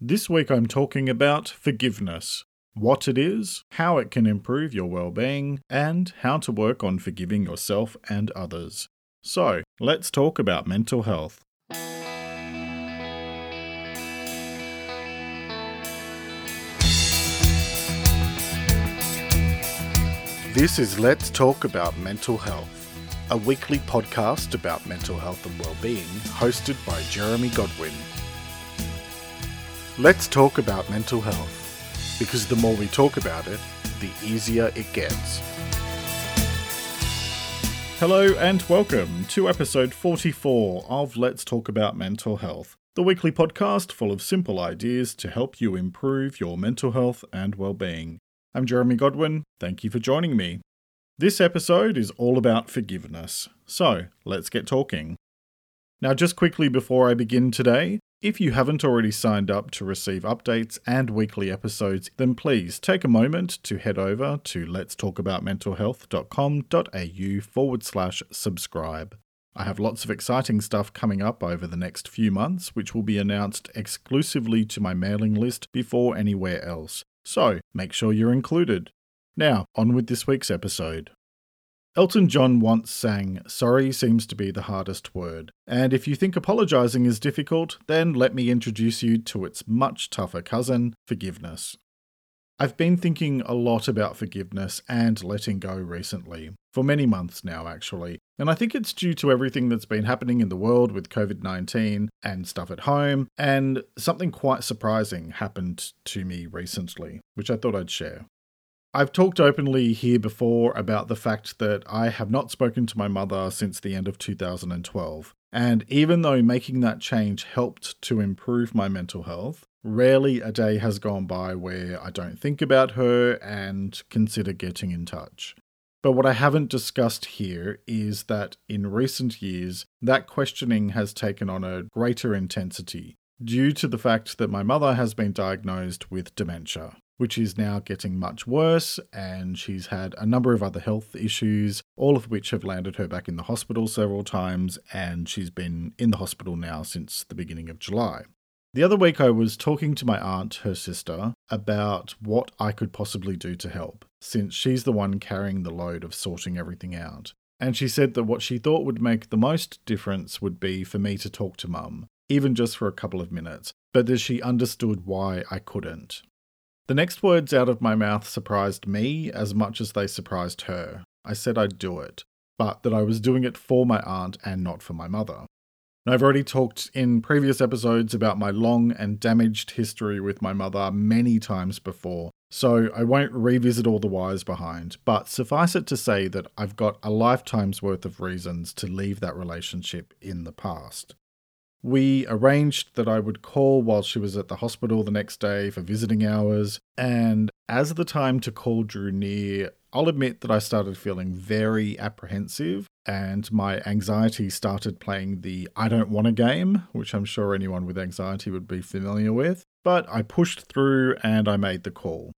This week I'm talking about forgiveness what it is, how it can improve your well being, and how to work on forgiving yourself and others. So, let's talk about mental health. This is Let's Talk About Mental Health, a weekly podcast about mental health and well-being hosted by Jeremy Godwin. Let's talk about mental health, because the more we talk about it, the easier it gets. Hello and welcome to episode 44 of Let's Talk About Mental Health, the weekly podcast full of simple ideas to help you improve your mental health and well-being. I'm Jeremy Godwin. Thank you for joining me. This episode is all about forgiveness. So, let's get talking. Now, just quickly before I begin today, if you haven't already signed up to receive updates and weekly episodes, then please take a moment to head over to letstalkaboutmentalhealth.com.au forward slash subscribe. I have lots of exciting stuff coming up over the next few months, which will be announced exclusively to my mailing list before anywhere else. So make sure you're included. Now, on with this week's episode. Elton John once sang, Sorry seems to be the hardest word. And if you think apologising is difficult, then let me introduce you to its much tougher cousin, forgiveness. I've been thinking a lot about forgiveness and letting go recently, for many months now, actually. And I think it's due to everything that's been happening in the world with COVID 19 and stuff at home. And something quite surprising happened to me recently, which I thought I'd share. I've talked openly here before about the fact that I have not spoken to my mother since the end of 2012. And even though making that change helped to improve my mental health, rarely a day has gone by where I don't think about her and consider getting in touch. But what I haven't discussed here is that in recent years, that questioning has taken on a greater intensity due to the fact that my mother has been diagnosed with dementia which is now getting much worse, and she's had a number of other health issues, all of which have landed her back in the hospital several times, and she's been in the hospital now since the beginning of July. The other week, I was talking to my aunt, her sister, about what I could possibly do to help, since she's the one carrying the load of sorting everything out. And she said that what she thought would make the most difference would be for me to talk to mum, even just for a couple of minutes, but that she understood why I couldn't. The next words out of my mouth surprised me as much as they surprised her. I said I'd do it, but that I was doing it for my aunt and not for my mother. I've already talked in previous episodes about my long and damaged history with my mother many times before, so I won't revisit all the whys behind, but suffice it to say that I've got a lifetime's worth of reasons to leave that relationship in the past. We arranged that I would call while she was at the hospital the next day for visiting hours, and as the time to call drew near, I'll admit that I started feeling very apprehensive and my anxiety started playing the I don't want a game, which I'm sure anyone with anxiety would be familiar with. But I pushed through and I made the call.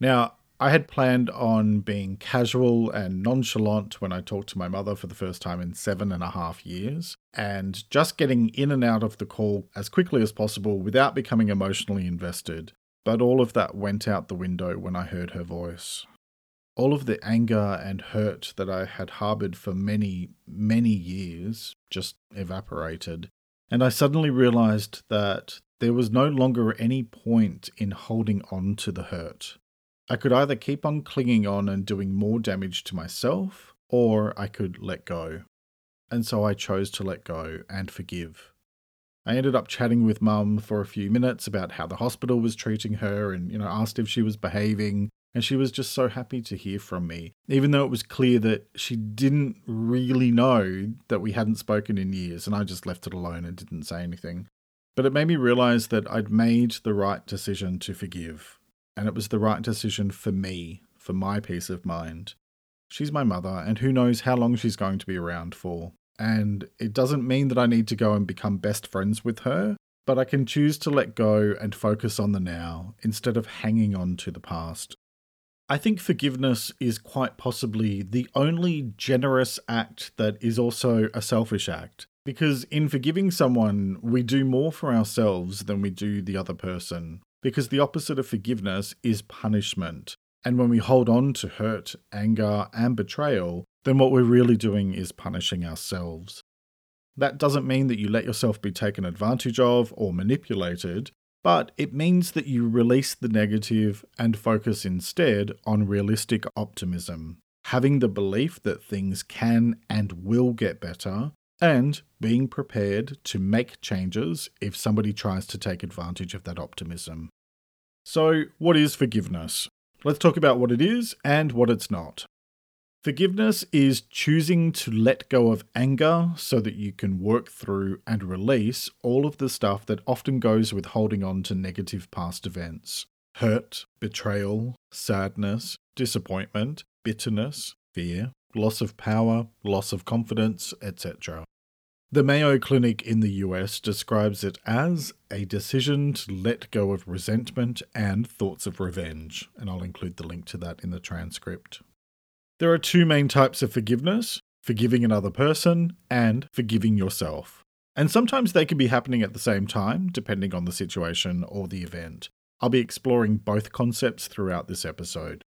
Now, I had planned on being casual and nonchalant when I talked to my mother for the first time in seven and a half years, and just getting in and out of the call as quickly as possible without becoming emotionally invested. But all of that went out the window when I heard her voice. All of the anger and hurt that I had harbored for many, many years just evaporated, and I suddenly realized that there was no longer any point in holding on to the hurt. I could either keep on clinging on and doing more damage to myself, or I could let go. And so I chose to let go and forgive. I ended up chatting with mum for a few minutes about how the hospital was treating her and, you know, asked if she was behaving. And she was just so happy to hear from me, even though it was clear that she didn't really know that we hadn't spoken in years, and I just left it alone and didn't say anything. But it made me realize that I'd made the right decision to forgive and it was the right decision for me, for my peace of mind. She's my mother, and who knows how long she's going to be around for. And it doesn't mean that I need to go and become best friends with her, but I can choose to let go and focus on the now instead of hanging on to the past. I think forgiveness is quite possibly the only generous act that is also a selfish act Because in forgiving someone, we do more for ourselves than we do the other person. Because the opposite of forgiveness is punishment. And when we hold on to hurt, anger, and betrayal, then what we're really doing is punishing ourselves. That doesn't mean that you let yourself be taken advantage of or manipulated, but it means that you release the negative and focus instead on realistic optimism, having the belief that things can and will get better, and being prepared to make changes if somebody tries to take advantage of that optimism. So, what is forgiveness? Let's talk about what it is and what it's not. Forgiveness is choosing to let go of anger so that you can work through and release all of the stuff that often goes with holding on to negative past events hurt, betrayal, sadness, disappointment, bitterness, fear, loss of power, loss of confidence, etc. The Mayo Clinic in the US describes it as a decision to let go of resentment and thoughts of revenge, and I'll include the link to that in the transcript. There are two main types of forgiveness forgiving another person and forgiving yourself. And sometimes they can be happening at the same time, depending on the situation or the event. I'll be exploring both concepts throughout this episode.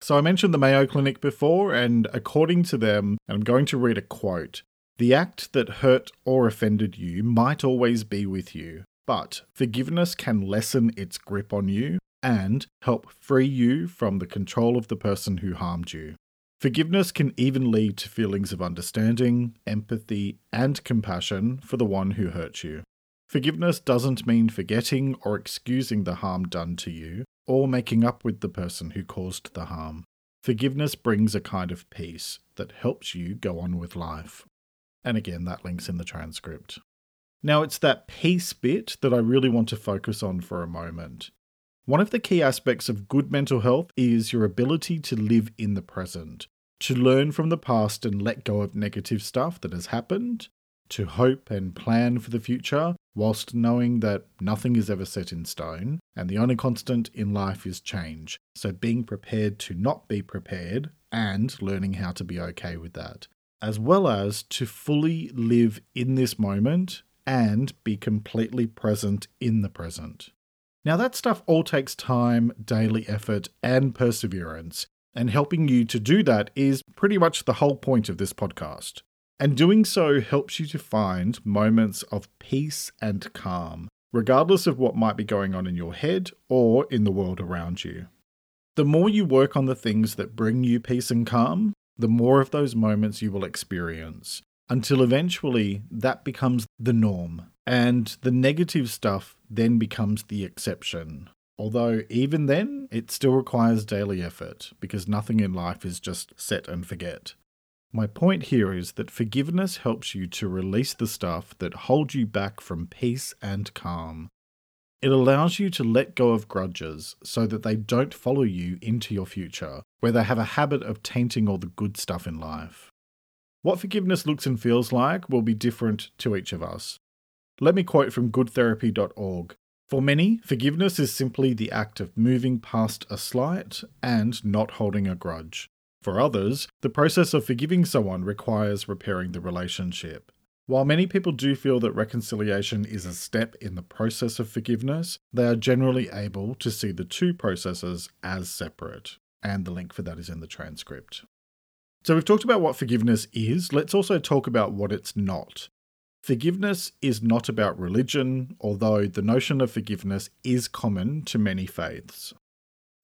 So, I mentioned the Mayo Clinic before, and according to them, I'm going to read a quote the act that hurt or offended you might always be with you, but forgiveness can lessen its grip on you and help free you from the control of the person who harmed you. Forgiveness can even lead to feelings of understanding, empathy, and compassion for the one who hurt you. Forgiveness doesn't mean forgetting or excusing the harm done to you, or making up with the person who caused the harm. Forgiveness brings a kind of peace that helps you go on with life. And again, that link's in the transcript. Now, it's that peace bit that I really want to focus on for a moment. One of the key aspects of good mental health is your ability to live in the present, to learn from the past and let go of negative stuff that has happened, to hope and plan for the future, whilst knowing that nothing is ever set in stone and the only constant in life is change. So, being prepared to not be prepared and learning how to be okay with that as well as to fully live in this moment and be completely present in the present. Now, that stuff all takes time, daily effort, and perseverance, and helping you to do that is pretty much the whole point of this podcast. And doing so helps you to find moments of peace and calm, regardless of what might be going on in your head or in the world around you. The more you work on the things that bring you peace and calm, the more of those moments you will experience until eventually that becomes the norm and the negative stuff then becomes the exception. Although, even then, it still requires daily effort because nothing in life is just set and forget. My point here is that forgiveness helps you to release the stuff that holds you back from peace and calm. It allows you to let go of grudges so that they don't follow you into your future, where they have a habit of tainting all the good stuff in life. What forgiveness looks and feels like will be different to each of us. Let me quote from goodtherapy.org. For many, forgiveness is simply the act of moving past a slight and not holding a grudge. For others, the process of forgiving someone requires repairing the relationship. While many people do feel that reconciliation is a step in the process of forgiveness, they are generally able to see the two processes as separate, and the link for that is in the transcript. So, we've talked about what forgiveness is, let's also talk about what it's not. Forgiveness is not about religion, although the notion of forgiveness is common to many faiths.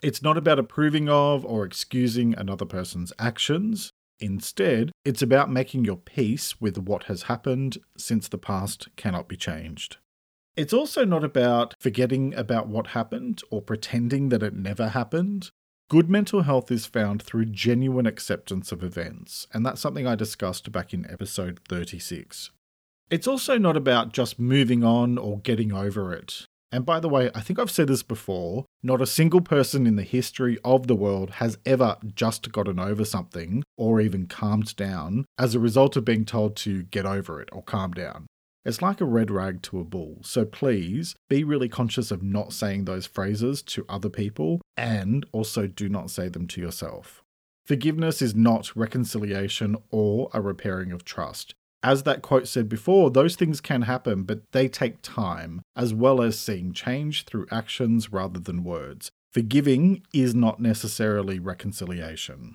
It's not about approving of or excusing another person's actions. Instead, it's about making your peace with what has happened since the past cannot be changed. It's also not about forgetting about what happened or pretending that it never happened. Good mental health is found through genuine acceptance of events, and that's something I discussed back in episode 36. It's also not about just moving on or getting over it. And by the way, I think I've said this before not a single person in the history of the world has ever just gotten over something or even calmed down as a result of being told to get over it or calm down. It's like a red rag to a bull, so please be really conscious of not saying those phrases to other people and also do not say them to yourself. Forgiveness is not reconciliation or a repairing of trust. As that quote said before, those things can happen, but they take time, as well as seeing change through actions rather than words. Forgiving is not necessarily reconciliation.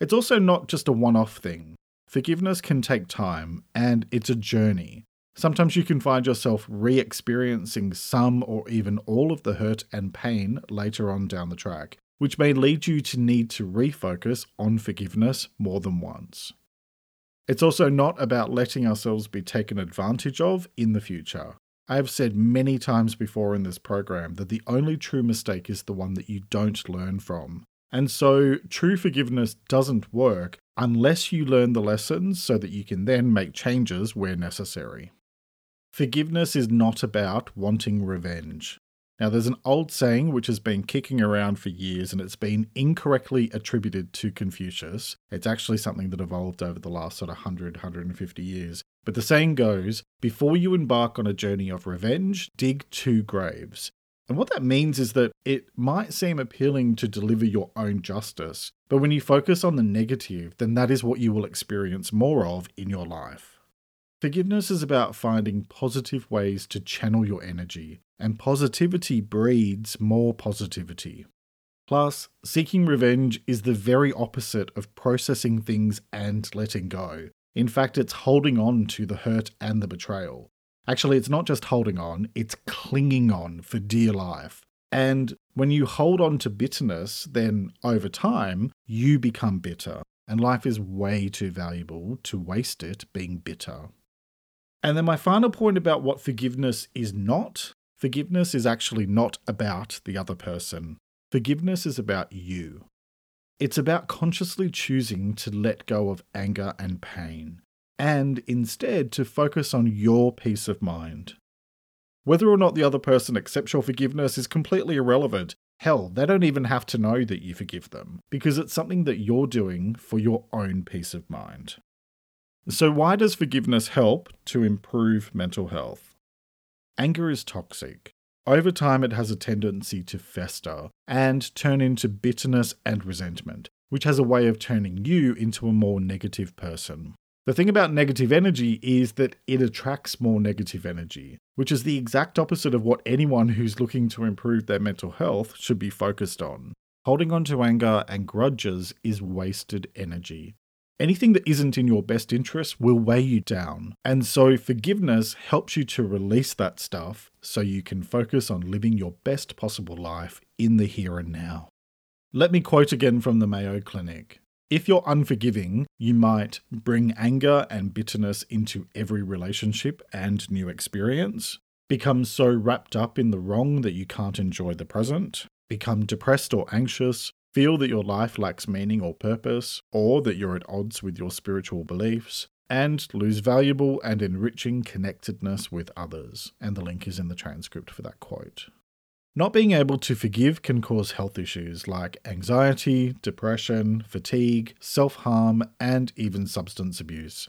It's also not just a one off thing. Forgiveness can take time, and it's a journey. Sometimes you can find yourself re experiencing some or even all of the hurt and pain later on down the track, which may lead you to need to refocus on forgiveness more than once. It's also not about letting ourselves be taken advantage of in the future. I have said many times before in this program that the only true mistake is the one that you don't learn from. And so, true forgiveness doesn't work unless you learn the lessons so that you can then make changes where necessary. Forgiveness is not about wanting revenge. Now, there's an old saying which has been kicking around for years and it's been incorrectly attributed to Confucius. It's actually something that evolved over the last sort of 100, 150 years. But the saying goes before you embark on a journey of revenge, dig two graves. And what that means is that it might seem appealing to deliver your own justice, but when you focus on the negative, then that is what you will experience more of in your life. Forgiveness is about finding positive ways to channel your energy, and positivity breeds more positivity. Plus, seeking revenge is the very opposite of processing things and letting go. In fact, it's holding on to the hurt and the betrayal. Actually, it's not just holding on, it's clinging on for dear life. And when you hold on to bitterness, then over time, you become bitter. And life is way too valuable to waste it being bitter. And then my final point about what forgiveness is not forgiveness is actually not about the other person. Forgiveness is about you. It's about consciously choosing to let go of anger and pain, and instead to focus on your peace of mind. Whether or not the other person accepts your forgiveness is completely irrelevant. Hell, they don't even have to know that you forgive them, because it's something that you're doing for your own peace of mind. So, why does forgiveness help to improve mental health? Anger is toxic. Over time, it has a tendency to fester and turn into bitterness and resentment, which has a way of turning you into a more negative person. The thing about negative energy is that it attracts more negative energy, which is the exact opposite of what anyone who's looking to improve their mental health should be focused on. Holding on to anger and grudges is wasted energy. Anything that isn't in your best interest will weigh you down. And so forgiveness helps you to release that stuff so you can focus on living your best possible life in the here and now. Let me quote again from the Mayo Clinic. If you're unforgiving, you might bring anger and bitterness into every relationship and new experience, become so wrapped up in the wrong that you can't enjoy the present, become depressed or anxious, feel that your life lacks meaning or purpose, or that you're at odds with your spiritual beliefs, and lose valuable and enriching connectedness with others. And the link is in the transcript for that quote. Not being able to forgive can cause health issues like anxiety, depression, fatigue, self harm, and even substance abuse.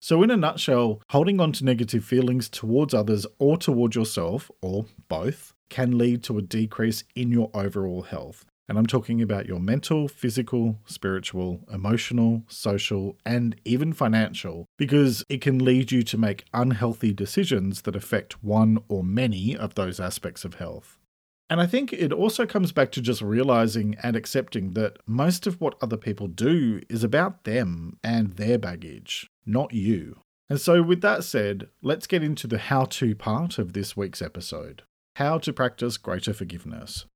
So, in a nutshell, holding on to negative feelings towards others or towards yourself, or both, can lead to a decrease in your overall health, and I'm talking about your mental, physical, spiritual, emotional, social, and even financial, because it can lead you to make unhealthy decisions that affect one or many of those aspects of health. And I think it also comes back to just realizing and accepting that most of what other people do is about them and their baggage, not you. And so, with that said, let's get into the how to part of this week's episode how to practice greater forgiveness.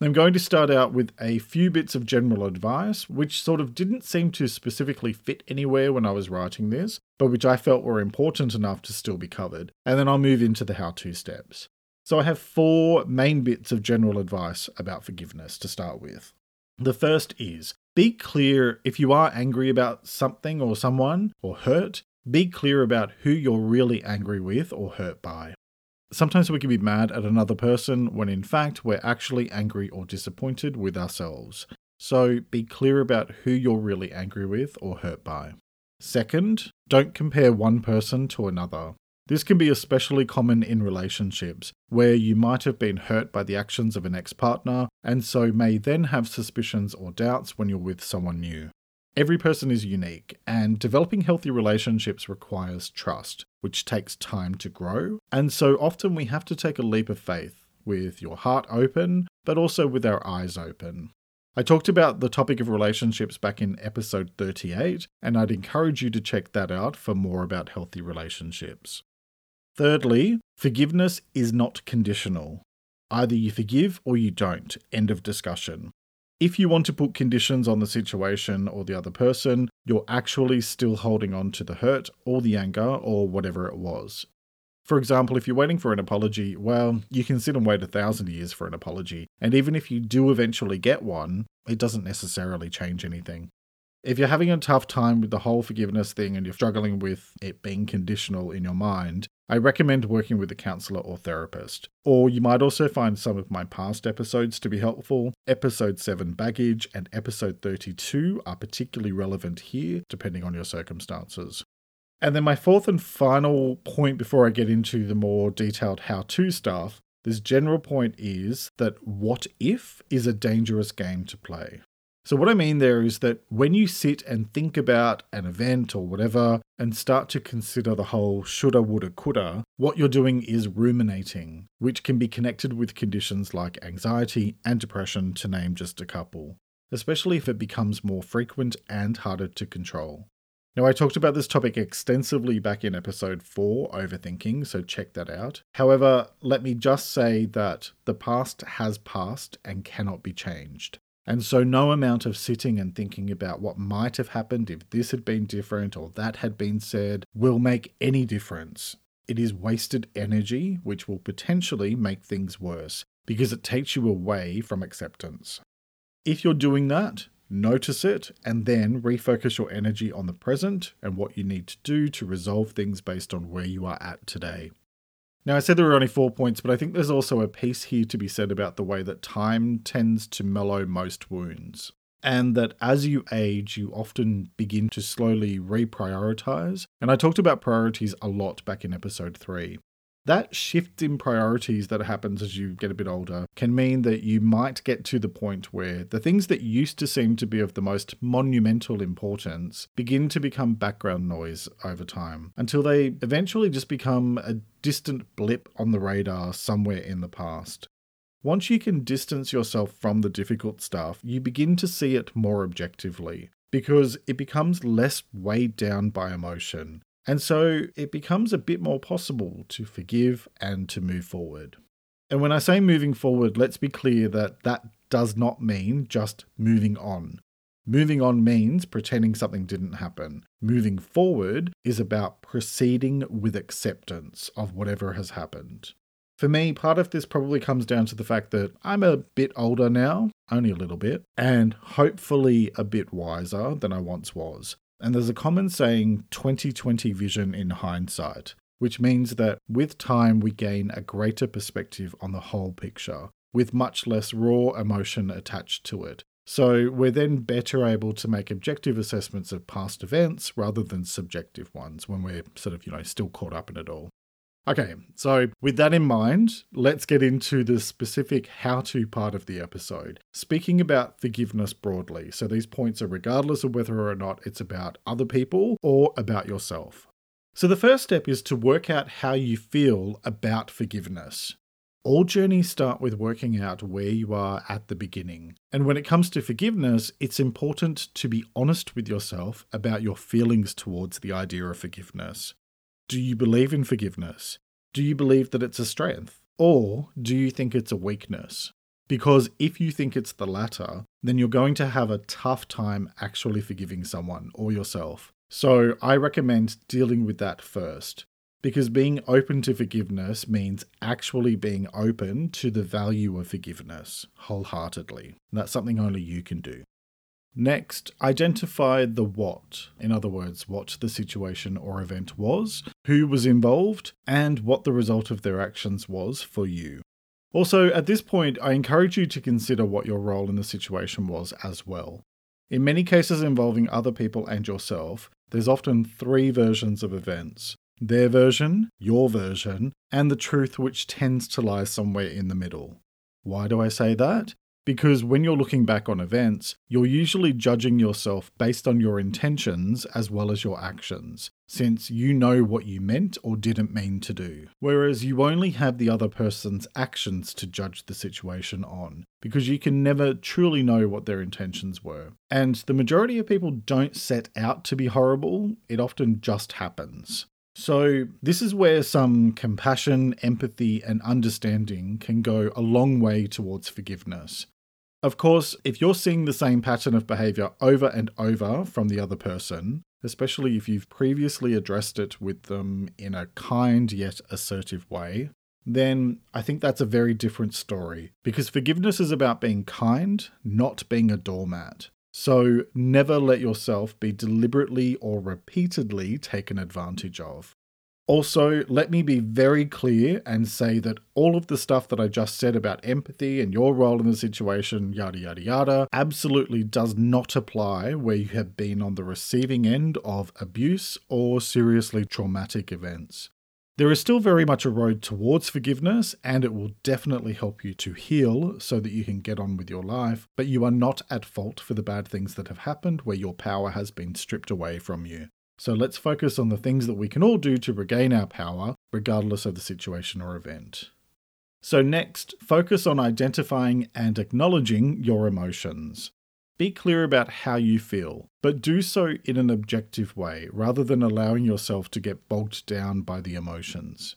I'm going to start out with a few bits of general advice, which sort of didn't seem to specifically fit anywhere when I was writing this, but which I felt were important enough to still be covered, and then I'll move into the how to steps. So I have four main bits of general advice about forgiveness to start with. The first is be clear if you are angry about something or someone or hurt, be clear about who you're really angry with or hurt by. Sometimes we can be mad at another person when in fact we're actually angry or disappointed with ourselves. So be clear about who you're really angry with or hurt by. Second, don't compare one person to another. This can be especially common in relationships, where you might have been hurt by the actions of an ex partner, and so may then have suspicions or doubts when you're with someone new. Every person is unique, and developing healthy relationships requires trust, which takes time to grow. And so often we have to take a leap of faith with your heart open, but also with our eyes open. I talked about the topic of relationships back in episode 38, and I'd encourage you to check that out for more about healthy relationships. Thirdly, forgiveness is not conditional. Either you forgive or you don't. End of discussion. If you want to put conditions on the situation or the other person, you're actually still holding on to the hurt or the anger or whatever it was. For example, if you're waiting for an apology, well, you can sit and wait a thousand years for an apology, and even if you do eventually get one, it doesn't necessarily change anything. If you're having a tough time with the whole forgiveness thing and you're struggling with it being conditional in your mind, I recommend working with a counselor or therapist. Or you might also find some of my past episodes to be helpful. Episode 7 Baggage and episode 32 are particularly relevant here, depending on your circumstances. And then my fourth and final point before I get into the more detailed how to stuff, this general point is that what if is a dangerous game to play. So, what I mean there is that when you sit and think about an event or whatever and start to consider the whole shoulda, woulda, coulda, what you're doing is ruminating, which can be connected with conditions like anxiety and depression, to name just a couple, especially if it becomes more frequent and harder to control. Now, I talked about this topic extensively back in episode 4, Overthinking, so check that out. However, let me just say that the past has passed and cannot be changed. And so, no amount of sitting and thinking about what might have happened if this had been different or that had been said will make any difference. It is wasted energy, which will potentially make things worse because it takes you away from acceptance. If you're doing that, Notice it and then refocus your energy on the present and what you need to do to resolve things based on where you are at today. Now, I said there were only four points, but I think there's also a piece here to be said about the way that time tends to mellow most wounds. And that as you age, you often begin to slowly reprioritize. And I talked about priorities a lot back in episode three. That shift in priorities that happens as you get a bit older can mean that you might get to the point where the things that used to seem to be of the most monumental importance begin to become background noise over time until they eventually just become a distant blip on the radar somewhere in the past. Once you can distance yourself from the difficult stuff, you begin to see it more objectively because it becomes less weighed down by emotion and so it becomes a bit more possible to forgive and to move forward. And when I say moving forward, let's be clear that that does not mean just moving on. Moving on means pretending something didn't happen. Moving forward is about proceeding with acceptance of whatever has happened. For me, part of this probably comes down to the fact that I'm a bit older now, only a little bit, and hopefully a bit wiser than I once was. And there's a common saying 2020 vision in hindsight, which means that with time we gain a greater perspective on the whole picture, with much less raw emotion attached to it. So we're then better able to make objective assessments of past events rather than subjective ones when we're sort of, you know, still caught up in it all. Okay, so with that in mind, let's get into the specific how to part of the episode. Speaking about forgiveness broadly, so these points are regardless of whether or not it's about other people or about yourself. So the first step is to work out how you feel about forgiveness. All journeys start with working out where you are at the beginning. And when it comes to forgiveness, it's important to be honest with yourself about your feelings towards the idea of forgiveness. Do you believe in forgiveness? Do you believe that it's a strength? Or do you think it's a weakness? Because if you think it's the latter, then you're going to have a tough time actually forgiving someone or yourself. So I recommend dealing with that first. Because being open to forgiveness means actually being open to the value of forgiveness wholeheartedly. That's something only you can do. Next, identify the what. In other words, what the situation or event was, who was involved, and what the result of their actions was for you. Also, at this point, I encourage you to consider what your role in the situation was as well. In many cases involving other people and yourself, there's often three versions of events their version, your version, and the truth which tends to lie somewhere in the middle. Why do I say that? Because when you're looking back on events, you're usually judging yourself based on your intentions as well as your actions, since you know what you meant or didn't mean to do. Whereas you only have the other person's actions to judge the situation on, because you can never truly know what their intentions were. And the majority of people don't set out to be horrible, it often just happens. So, this is where some compassion, empathy, and understanding can go a long way towards forgiveness. Of course, if you're seeing the same pattern of behavior over and over from the other person, especially if you've previously addressed it with them in a kind yet assertive way, then I think that's a very different story. Because forgiveness is about being kind, not being a doormat. So never let yourself be deliberately or repeatedly taken advantage of. Also, let me be very clear and say that all of the stuff that I just said about empathy and your role in the situation, yada, yada, yada, absolutely does not apply where you have been on the receiving end of abuse or seriously traumatic events. There is still very much a road towards forgiveness, and it will definitely help you to heal so that you can get on with your life, but you are not at fault for the bad things that have happened where your power has been stripped away from you. So let's focus on the things that we can all do to regain our power, regardless of the situation or event. So, next, focus on identifying and acknowledging your emotions. Be clear about how you feel, but do so in an objective way rather than allowing yourself to get bogged down by the emotions.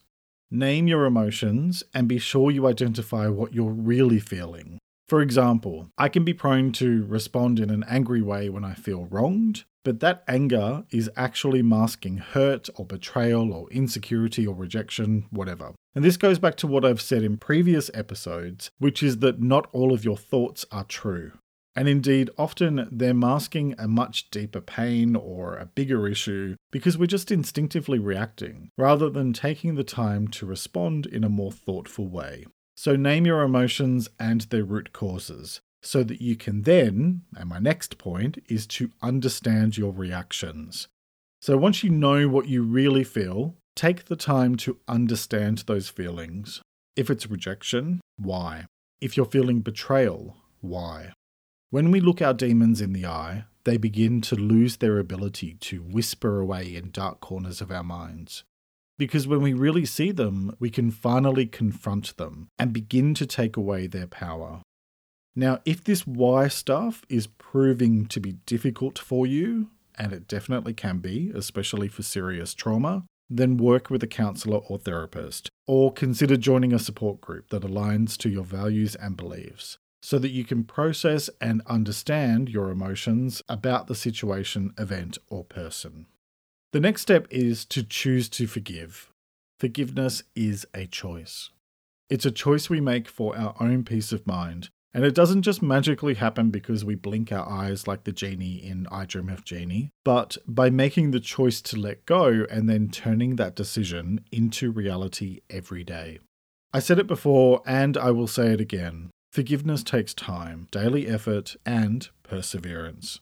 Name your emotions and be sure you identify what you're really feeling. For example, I can be prone to respond in an angry way when I feel wronged, but that anger is actually masking hurt or betrayal or insecurity or rejection, whatever. And this goes back to what I've said in previous episodes, which is that not all of your thoughts are true. And indeed, often they're masking a much deeper pain or a bigger issue because we're just instinctively reacting, rather than taking the time to respond in a more thoughtful way. So name your emotions and their root causes so that you can then, and my next point is to understand your reactions. So once you know what you really feel, take the time to understand those feelings. If it's rejection, why? If you're feeling betrayal, why? When we look our demons in the eye, they begin to lose their ability to whisper away in dark corners of our minds. Because when we really see them, we can finally confront them and begin to take away their power. Now, if this why stuff is proving to be difficult for you, and it definitely can be, especially for serious trauma, then work with a counselor or therapist, or consider joining a support group that aligns to your values and beliefs so that you can process and understand your emotions about the situation, event, or person. The next step is to choose to forgive. Forgiveness is a choice. It's a choice we make for our own peace of mind and it doesn't just magically happen because we blink our eyes like the genie in I Dream of Jeannie, but by making the choice to let go and then turning that decision into reality every day. I said it before and I will say it again. Forgiveness takes time, daily effort, and perseverance.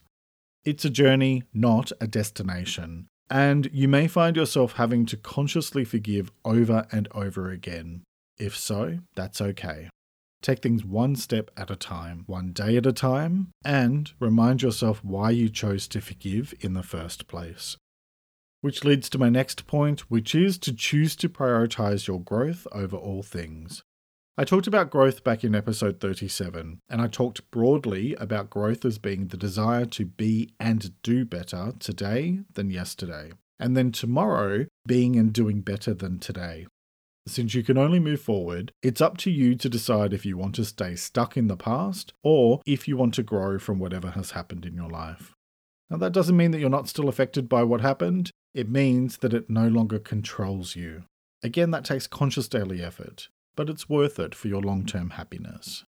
It's a journey, not a destination. And you may find yourself having to consciously forgive over and over again. If so, that's okay. Take things one step at a time, one day at a time, and remind yourself why you chose to forgive in the first place. Which leads to my next point, which is to choose to prioritize your growth over all things. I talked about growth back in episode 37, and I talked broadly about growth as being the desire to be and do better today than yesterday, and then tomorrow being and doing better than today. Since you can only move forward, it's up to you to decide if you want to stay stuck in the past or if you want to grow from whatever has happened in your life. Now, that doesn't mean that you're not still affected by what happened, it means that it no longer controls you. Again, that takes conscious daily effort, but it's worth it for your long term happiness.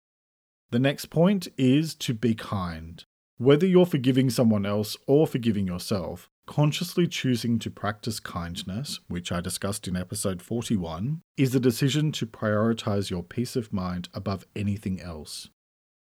The next point is to be kind. Whether you're forgiving someone else or forgiving yourself, Consciously choosing to practice kindness, which I discussed in episode 41, is a decision to prioritize your peace of mind above anything else.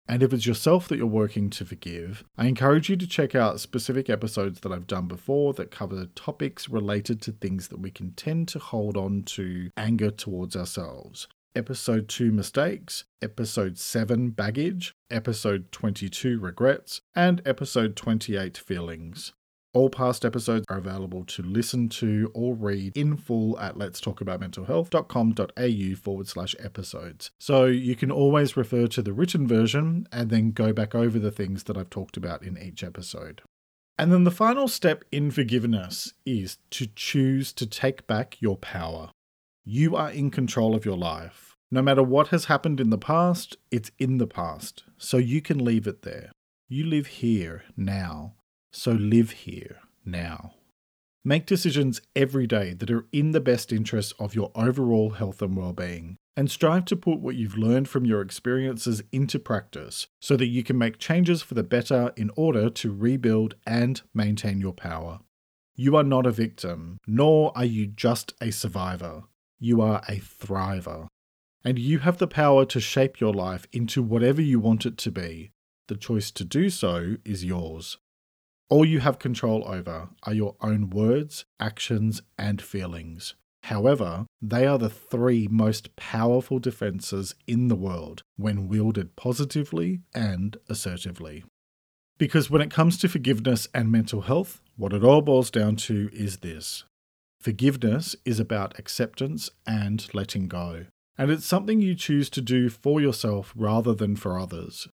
And if it's yourself that you're working to forgive, I encourage you to check out specific episodes that I've done before that cover topics related to things that we can tend to hold on to anger towards ourselves. Episode 2 Mistakes, Episode 7 Baggage, Episode 22 Regrets, and Episode 28 Feelings. All past episodes are available to listen to or read in full at letstalkaboutmentalhealth.com.au forward slash episodes. So you can always refer to the written version and then go back over the things that I've talked about in each episode. And then the final step in forgiveness is to choose to take back your power. You are in control of your life. No matter what has happened in the past, it's in the past, so you can leave it there. You live here, now, so live here, now. Make decisions every day that are in the best interest of your overall health and well-being, and strive to put what you've learned from your experiences into practice so that you can make changes for the better in order to rebuild and maintain your power. You are not a victim, nor are you just a survivor. You are a thriver. And you have the power to shape your life into whatever you want it to be. The choice to do so is yours. All you have control over are your own words, actions, and feelings. However, they are the three most powerful defenses in the world when wielded positively and assertively. Because when it comes to forgiveness and mental health, what it all boils down to is this forgiveness is about acceptance and letting go. And it's something you choose to do for yourself rather than for others.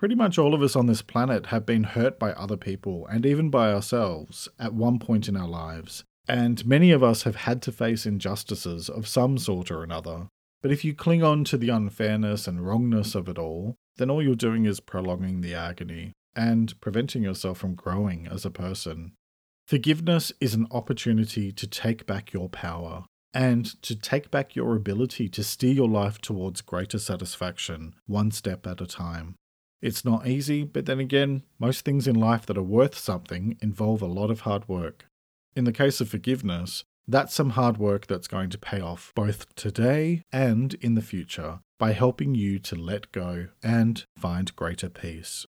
Pretty much all of us on this planet have been hurt by other people and even by ourselves at one point in our lives, and many of us have had to face injustices of some sort or another. But if you cling on to the unfairness and wrongness of it all, then all you're doing is prolonging the agony and preventing yourself from growing as a person. Forgiveness is an opportunity to take back your power and to take back your ability to steer your life towards greater satisfaction, one step at a time. It's not easy, but then again, most things in life that are worth something involve a lot of hard work. In the case of forgiveness, that's some hard work that's going to pay off both today and in the future by helping you to let go and find greater peace.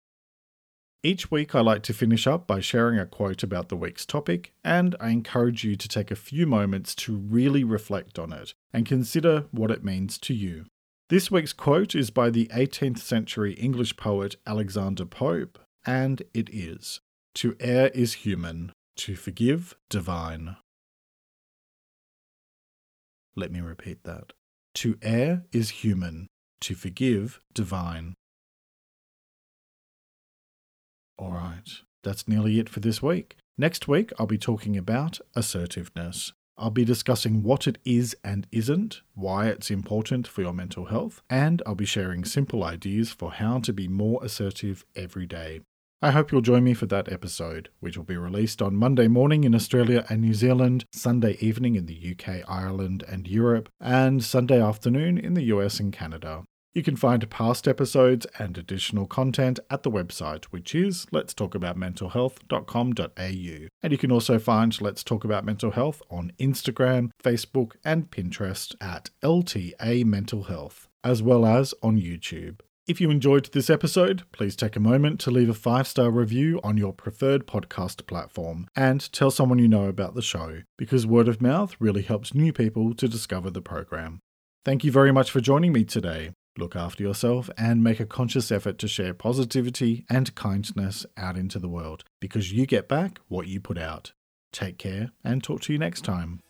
Each week, I like to finish up by sharing a quote about the week's topic, and I encourage you to take a few moments to really reflect on it and consider what it means to you. This week's quote is by the 18th century English poet Alexander Pope, and it is To err is human, to forgive divine. Let me repeat that. To err is human, to forgive divine. Alright, that's nearly it for this week. Next week, I'll be talking about assertiveness. I'll be discussing what it is and isn't, why it's important for your mental health, and I'll be sharing simple ideas for how to be more assertive every day. I hope you'll join me for that episode, which will be released on Monday morning in Australia and New Zealand, Sunday evening in the UK, Ireland, and Europe, and Sunday afternoon in the US and Canada. You can find past episodes and additional content at the website, which is letstalkaboutmentalhealth.com.au. And you can also find Let's Talk About Mental Health on Instagram, Facebook, and Pinterest at LTA Mental Health, as well as on YouTube. If you enjoyed this episode, please take a moment to leave a five star review on your preferred podcast platform and tell someone you know about the show, because word of mouth really helps new people to discover the program. Thank you very much for joining me today. Look after yourself and make a conscious effort to share positivity and kindness out into the world because you get back what you put out. Take care and talk to you next time.